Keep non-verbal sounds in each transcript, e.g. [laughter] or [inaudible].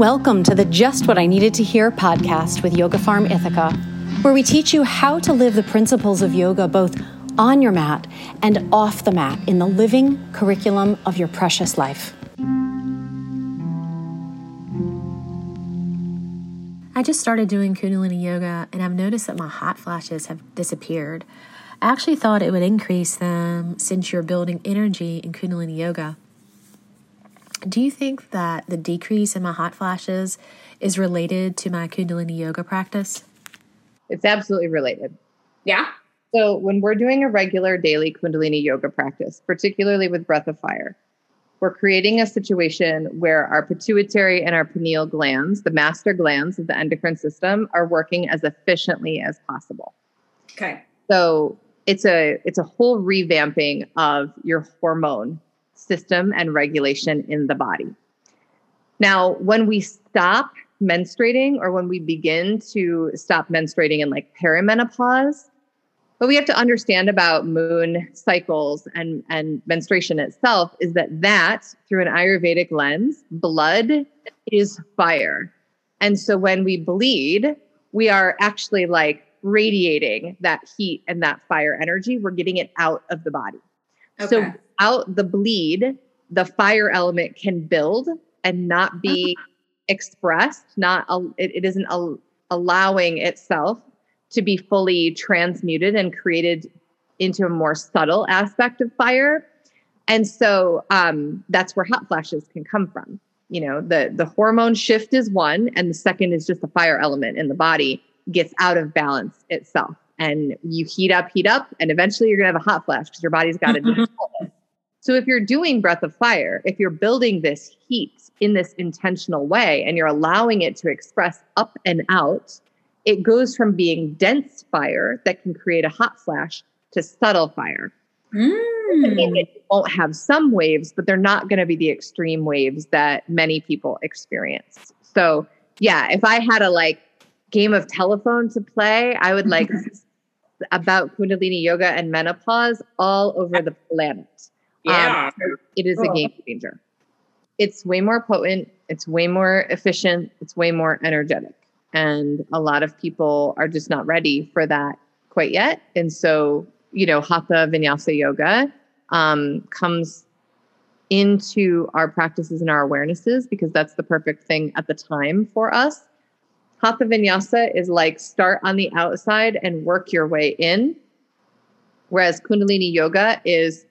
Welcome to the Just What I Needed to Hear podcast with Yoga Farm Ithaca, where we teach you how to live the principles of yoga both on your mat and off the mat in the living curriculum of your precious life. I just started doing Kundalini yoga and I've noticed that my hot flashes have disappeared. I actually thought it would increase them since you're building energy in Kundalini yoga. Do you think that the decrease in my hot flashes is related to my Kundalini yoga practice? It's absolutely related. Yeah. So, when we're doing a regular daily Kundalini yoga practice, particularly with breath of fire, we're creating a situation where our pituitary and our pineal glands, the master glands of the endocrine system, are working as efficiently as possible. Okay. So, it's a it's a whole revamping of your hormone system and regulation in the body. Now, when we stop menstruating or when we begin to stop menstruating in like perimenopause, what we have to understand about moon cycles and, and menstruation itself is that that, through an Ayurvedic lens, blood is fire. And so when we bleed, we are actually like radiating that heat and that fire energy. We're getting it out of the body. Okay. So out the bleed, the fire element can build and not be uh-huh. expressed, not it, it isn't al- allowing itself to be fully transmuted and created into a more subtle aspect of fire. And so um, that's where hot flashes can come from. You know, the the hormone shift is one, and the second is just the fire element in the body gets out of balance itself. And you heat up, heat up, and eventually you're gonna have a hot flash because your body's got to. [laughs] So if you're doing breath of fire, if you're building this heat in this intentional way and you're allowing it to express up and out, it goes from being dense fire that can create a hot flash to subtle fire. Mm. I mean, it won't have some waves, but they're not going to be the extreme waves that many people experience. So, yeah, if I had a like game of telephone to play, I would like [laughs] about Kundalini yoga and menopause all over the planet. Um, yeah. Um, it is a game changer. It's way more potent, it's way more efficient, it's way more energetic. And a lot of people are just not ready for that quite yet. And so, you know, Hatha Vinyasa Yoga um, comes into our practices and our awarenesses because that's the perfect thing at the time for us. Hatha Vinyasa is like start on the outside and work your way in. Whereas Kundalini Yoga is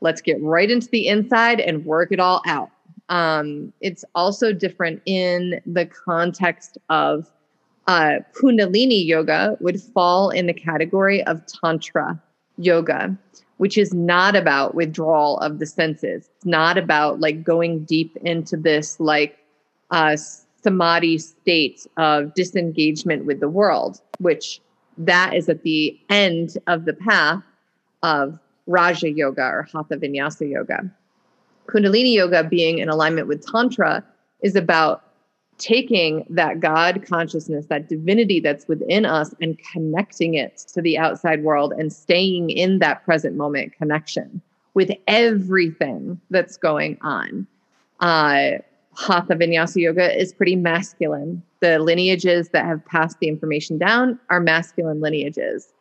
let's get right into the inside and work it all out. Um, it's also different in the context of uh, Kundalini yoga would fall in the category of Tantra yoga, which is not about withdrawal of the senses. It's not about like going deep into this like uh, samadhi state of disengagement with the world, which that is at the end of the path of Raja Yoga or Hatha Vinyasa Yoga. Kundalini Yoga, being in alignment with Tantra, is about taking that God consciousness, that divinity that's within us, and connecting it to the outside world and staying in that present moment connection with everything that's going on. Uh, Hatha Vinyasa Yoga is pretty masculine. The lineages that have passed the information down are masculine lineages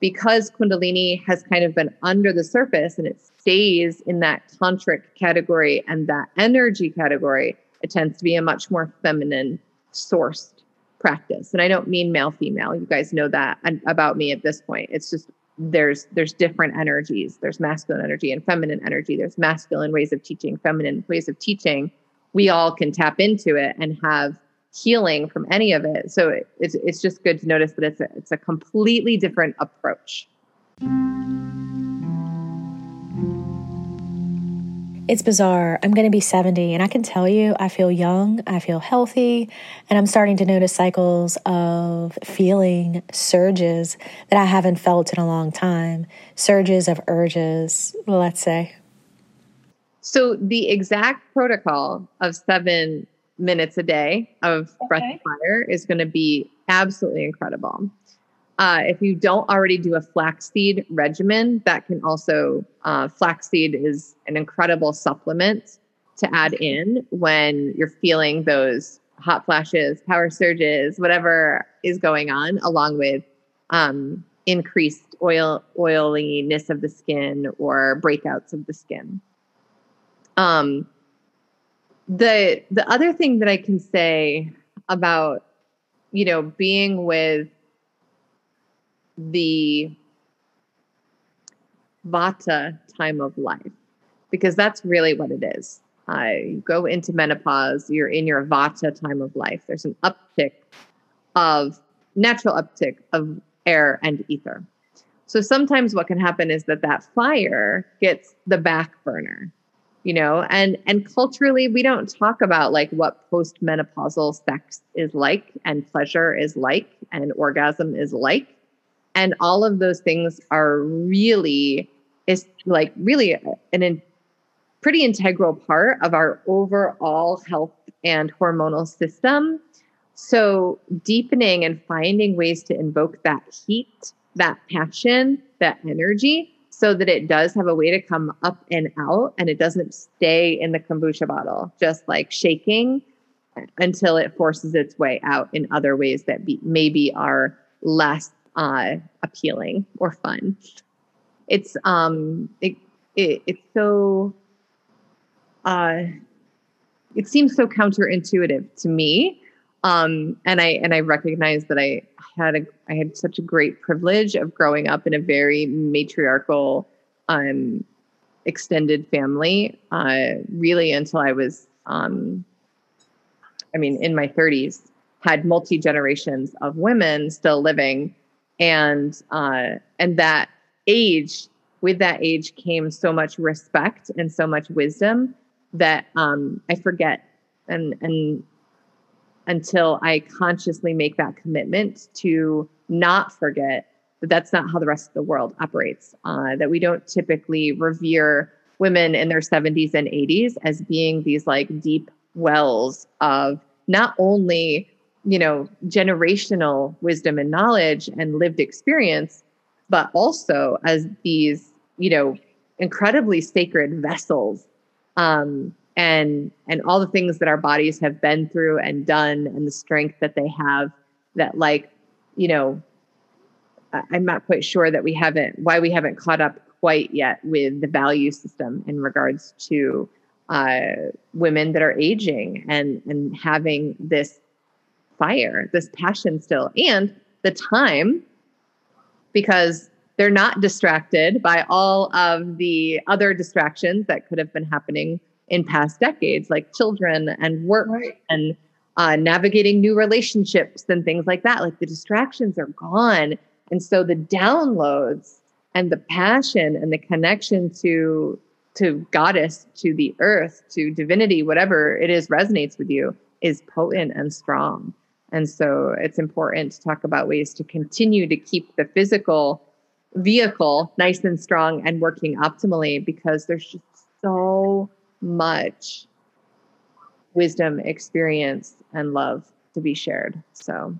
because Kundalini has kind of been under the surface and it stays in that tantric category and that energy category, it tends to be a much more feminine sourced practice. And I don't mean male female. You guys know that about me at this point. It's just there's there's different energies. There's masculine energy and feminine energy. There's masculine ways of teaching, feminine ways of teaching. We all can tap into it and have healing from any of it. So it, it's it's just good to notice that it's a, it's a completely different approach. It's bizarre. I'm going to be 70 and I can tell you I feel young, I feel healthy, and I'm starting to notice cycles of feeling surges that I haven't felt in a long time. Surges of urges, let's say. So the exact protocol of 7 minutes a day of okay. breath of fire is going to be absolutely incredible. Uh, if you don't already do a flaxseed regimen, that can also, uh, flaxseed is an incredible supplement to add in when you're feeling those hot flashes, power surges, whatever is going on, along with um, increased oil oiliness of the skin or breakouts of the skin. Um, the the other thing that I can say about you know being with the vata time of life because that's really what it is. Uh, you go into menopause, you're in your vata time of life. There's an uptick of natural uptick of air and ether. So sometimes what can happen is that that fire gets the back burner you know and and culturally we don't talk about like what postmenopausal sex is like and pleasure is like and orgasm is like. And all of those things are really is like really an in, pretty integral part of our overall health and hormonal system. So deepening and finding ways to invoke that heat that passion that energy so that it does have a way to come up and out and it doesn't stay in the kombucha bottle, just like shaking until it forces its way out in other ways that be, maybe are less uh, appealing or fun. It's um it, it it's so uh it seems so counterintuitive to me um and i and i recognize that i had a I had such a great privilege of growing up in a very matriarchal um extended family uh really until I was um I mean in my 30s had multi generations of women still living. And uh and that age with that age came so much respect and so much wisdom that um I forget. And and until I consciously make that commitment to not forget that that's not how the rest of the world operates. Uh, that we don't typically revere women in their 70s and 80s as being these like deep wells of not only you know generational wisdom and knowledge and lived experience but also as these you know incredibly sacred vessels um, and and all the things that our bodies have been through and done and the strength that they have that like you know i'm not quite sure that we haven't why we haven't caught up quite yet with the value system in regards to uh, women that are aging and and having this fire this passion still and the time because they're not distracted by all of the other distractions that could have been happening in past decades, like children and work right. and uh, navigating new relationships and things like that. Like the distractions are gone. And so the downloads and the passion and the connection to to goddess, to the earth, to divinity, whatever it is resonates with you is potent and strong. And so it's important to talk about ways to continue to keep the physical vehicle nice and strong and working optimally because there's just so much wisdom, experience, and love to be shared. So,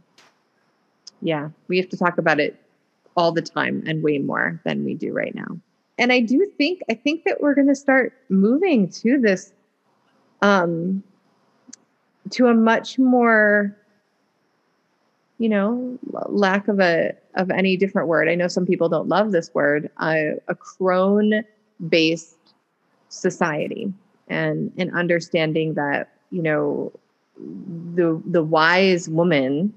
yeah, we have to talk about it all the time and way more than we do right now. And I do think I think that we're going to start moving to this um to a much more you know lack of a of any different word i know some people don't love this word uh, a crone based society and and understanding that you know the the wise woman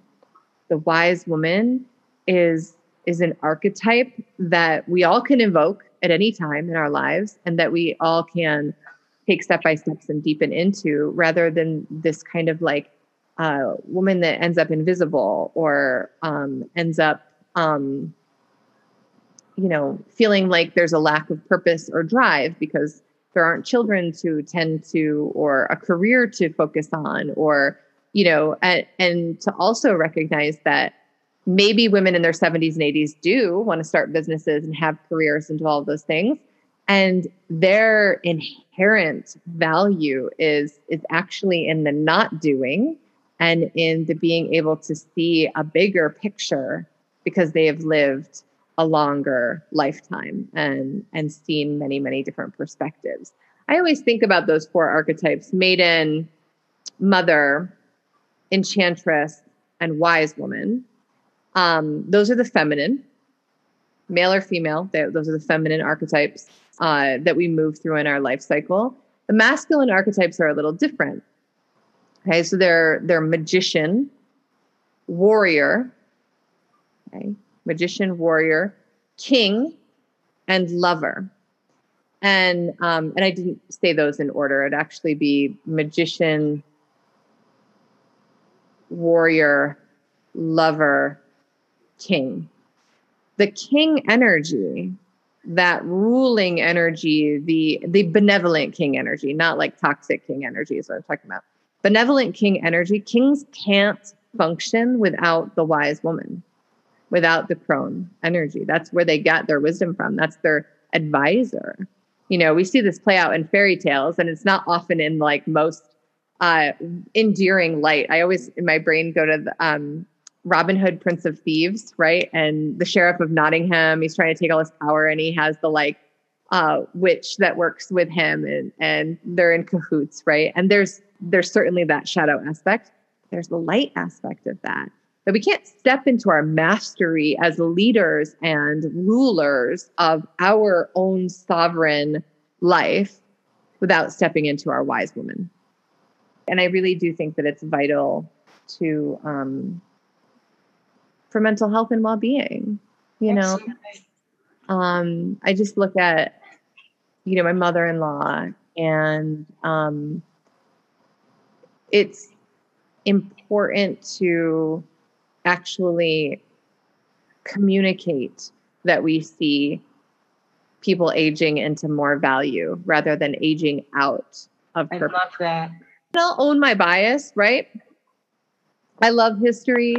the wise woman is is an archetype that we all can invoke at any time in our lives and that we all can take step by steps and deepen into rather than this kind of like uh, woman that ends up invisible or um, ends up um, you know feeling like there's a lack of purpose or drive because there aren't children to tend to or a career to focus on or you know and, and to also recognize that maybe women in their 70s and 80s do want to start businesses and have careers and do all those things. And their inherent value is is actually in the not doing and in the being able to see a bigger picture because they have lived a longer lifetime and and seen many many different perspectives i always think about those four archetypes maiden mother enchantress, and wise woman. Um, those are the feminine, male or female. They, those are the feminine archetypes uh, that we move through in our life cycle. The masculine archetypes are a little different. Okay, so they're they're magician, warrior, okay, magician, warrior, king, and lover. And um, and I didn't say those in order. It'd actually be magician, warrior, lover, king. The king energy, that ruling energy, the the benevolent king energy, not like toxic king energy is what I'm talking about. Benevolent king energy, kings can't function without the wise woman, without the crone energy. That's where they get their wisdom from. That's their advisor. You know, we see this play out in fairy tales, and it's not often in like most uh, endearing light. I always in my brain go to the, um, Robin Hood, Prince of Thieves, right? And the sheriff of Nottingham, he's trying to take all his power, and he has the like uh, witch that works with him, and and they're in cahoots, right? And there's there's certainly that shadow aspect. There's the light aspect of that. But we can't step into our mastery as leaders and rulers of our own sovereign life without stepping into our wise woman. And I really do think that it's vital to um, for mental health and well-being. You know, um, I just look at you know my mother-in-law, and um, it's important to actually communicate that we see people aging into more value rather than aging out of I love that. I'll own my bias, right? I love history.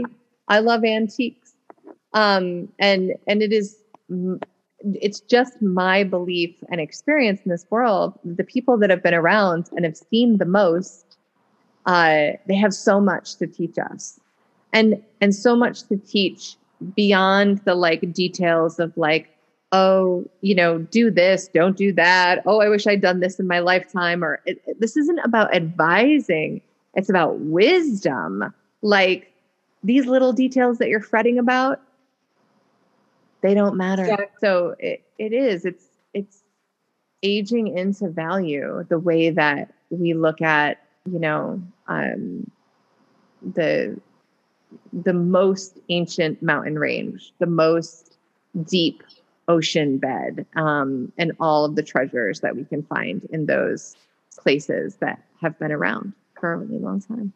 I love antiques. Um, and and it is it's just my belief and experience in this world. The people that have been around and have seen the most, uh, they have so much to teach us, and and so much to teach beyond the like details of like oh, you know, do this, don't do that. Oh, I wish I'd done this in my lifetime. Or it, this isn't about advising, it's about wisdom. Like these little details that you're fretting about, they don't matter. Yeah. So it, it is, it's, it's aging into value the way that we look at, you know, um, the, the most ancient mountain range, the most deep ocean bed um, and all of the treasures that we can find in those places that have been around for a really long time.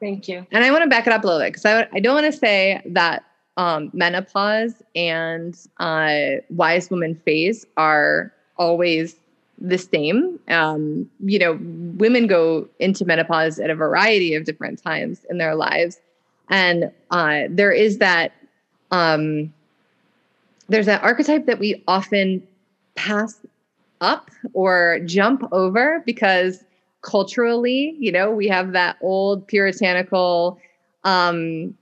Thank you. And I want to back it up a little bit because I, I don't want to say that um, menopause and uh, wise woman phase are always the same. Um, you know, women go into menopause at a variety of different times in their lives. And uh, there is that um, there's that archetype that we often pass up or jump over because culturally, you know, we have that old puritanical um,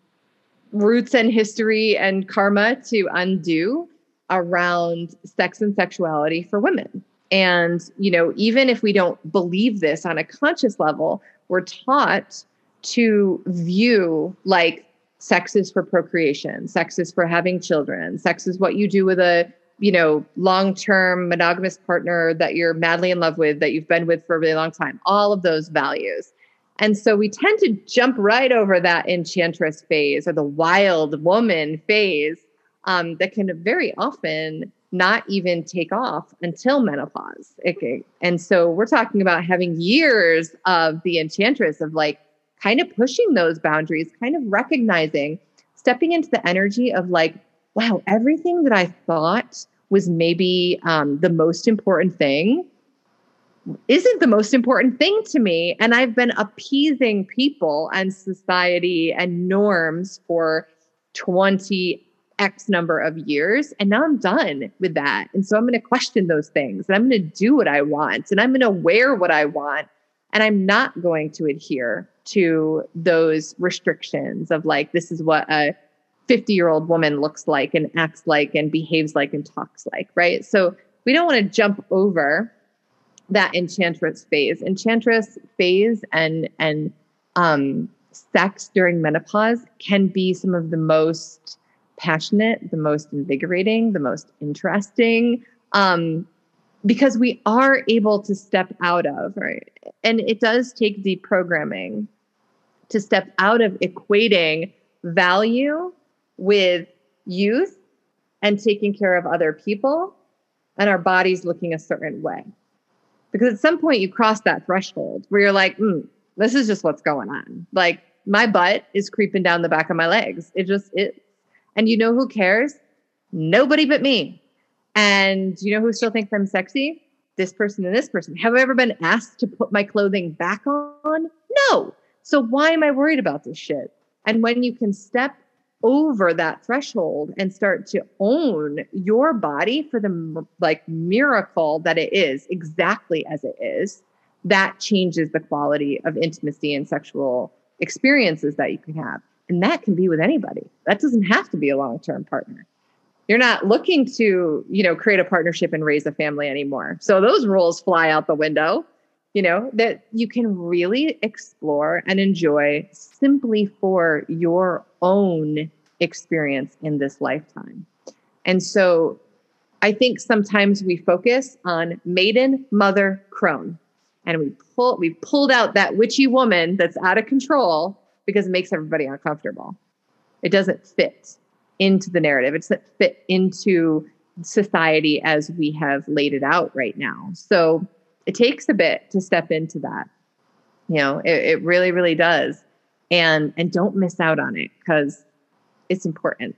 roots and history and karma to undo around sex and sexuality for women. And, you know, even if we don't believe this on a conscious level, we're taught to view like sex is for procreation sex is for having children sex is what you do with a you know long-term monogamous partner that you're madly in love with that you've been with for a really long time all of those values and so we tend to jump right over that enchantress phase or the wild woman phase um, that can very often not even take off until menopause okay. and so we're talking about having years of the enchantress of like kind of pushing those boundaries, kind of recognizing, stepping into the energy of like, wow, everything that I thought was maybe um, the most important thing isn't the most important thing to me. And I've been appeasing people and society and norms for 20 X number of years. And now I'm done with that. And so I'm going to question those things and I'm going to do what I want and I'm going to wear what I want. And I'm not going to adhere to those restrictions of like, this is what a 50 year old woman looks like and acts like and behaves like and talks like, right? So we don't want to jump over that enchantress phase. Enchantress phase and and um, sex during menopause can be some of the most passionate, the most invigorating, the most interesting. Um, because we are able to step out of, right? And it does take deprogramming to step out of equating value with youth and taking care of other people and our bodies looking a certain way. Because at some point you cross that threshold where you're like, mm, this is just what's going on. Like my butt is creeping down the back of my legs. It just it and you know who cares? Nobody but me. And you know who still thinks I'm sexy? This person and this person. Have I ever been asked to put my clothing back on? No. So why am I worried about this shit? And when you can step over that threshold and start to own your body for the like miracle that it is exactly as it is that changes the quality of intimacy and sexual experiences that you can have. And that can be with anybody. That doesn't have to be a long-term partner. You're not looking to you know create a partnership and raise a family anymore. So those rules fly out the window you know that you can really explore and enjoy simply for your own experience in this lifetime and so i think sometimes we focus on maiden mother crone and we pull we pulled out that witchy woman that's out of control because it makes everybody uncomfortable it doesn't fit into the narrative. It doesn't fit into society as we have laid it out right now. So it takes a bit to step into that. You know, it, it really, really does. And and don't miss out on it because it's important.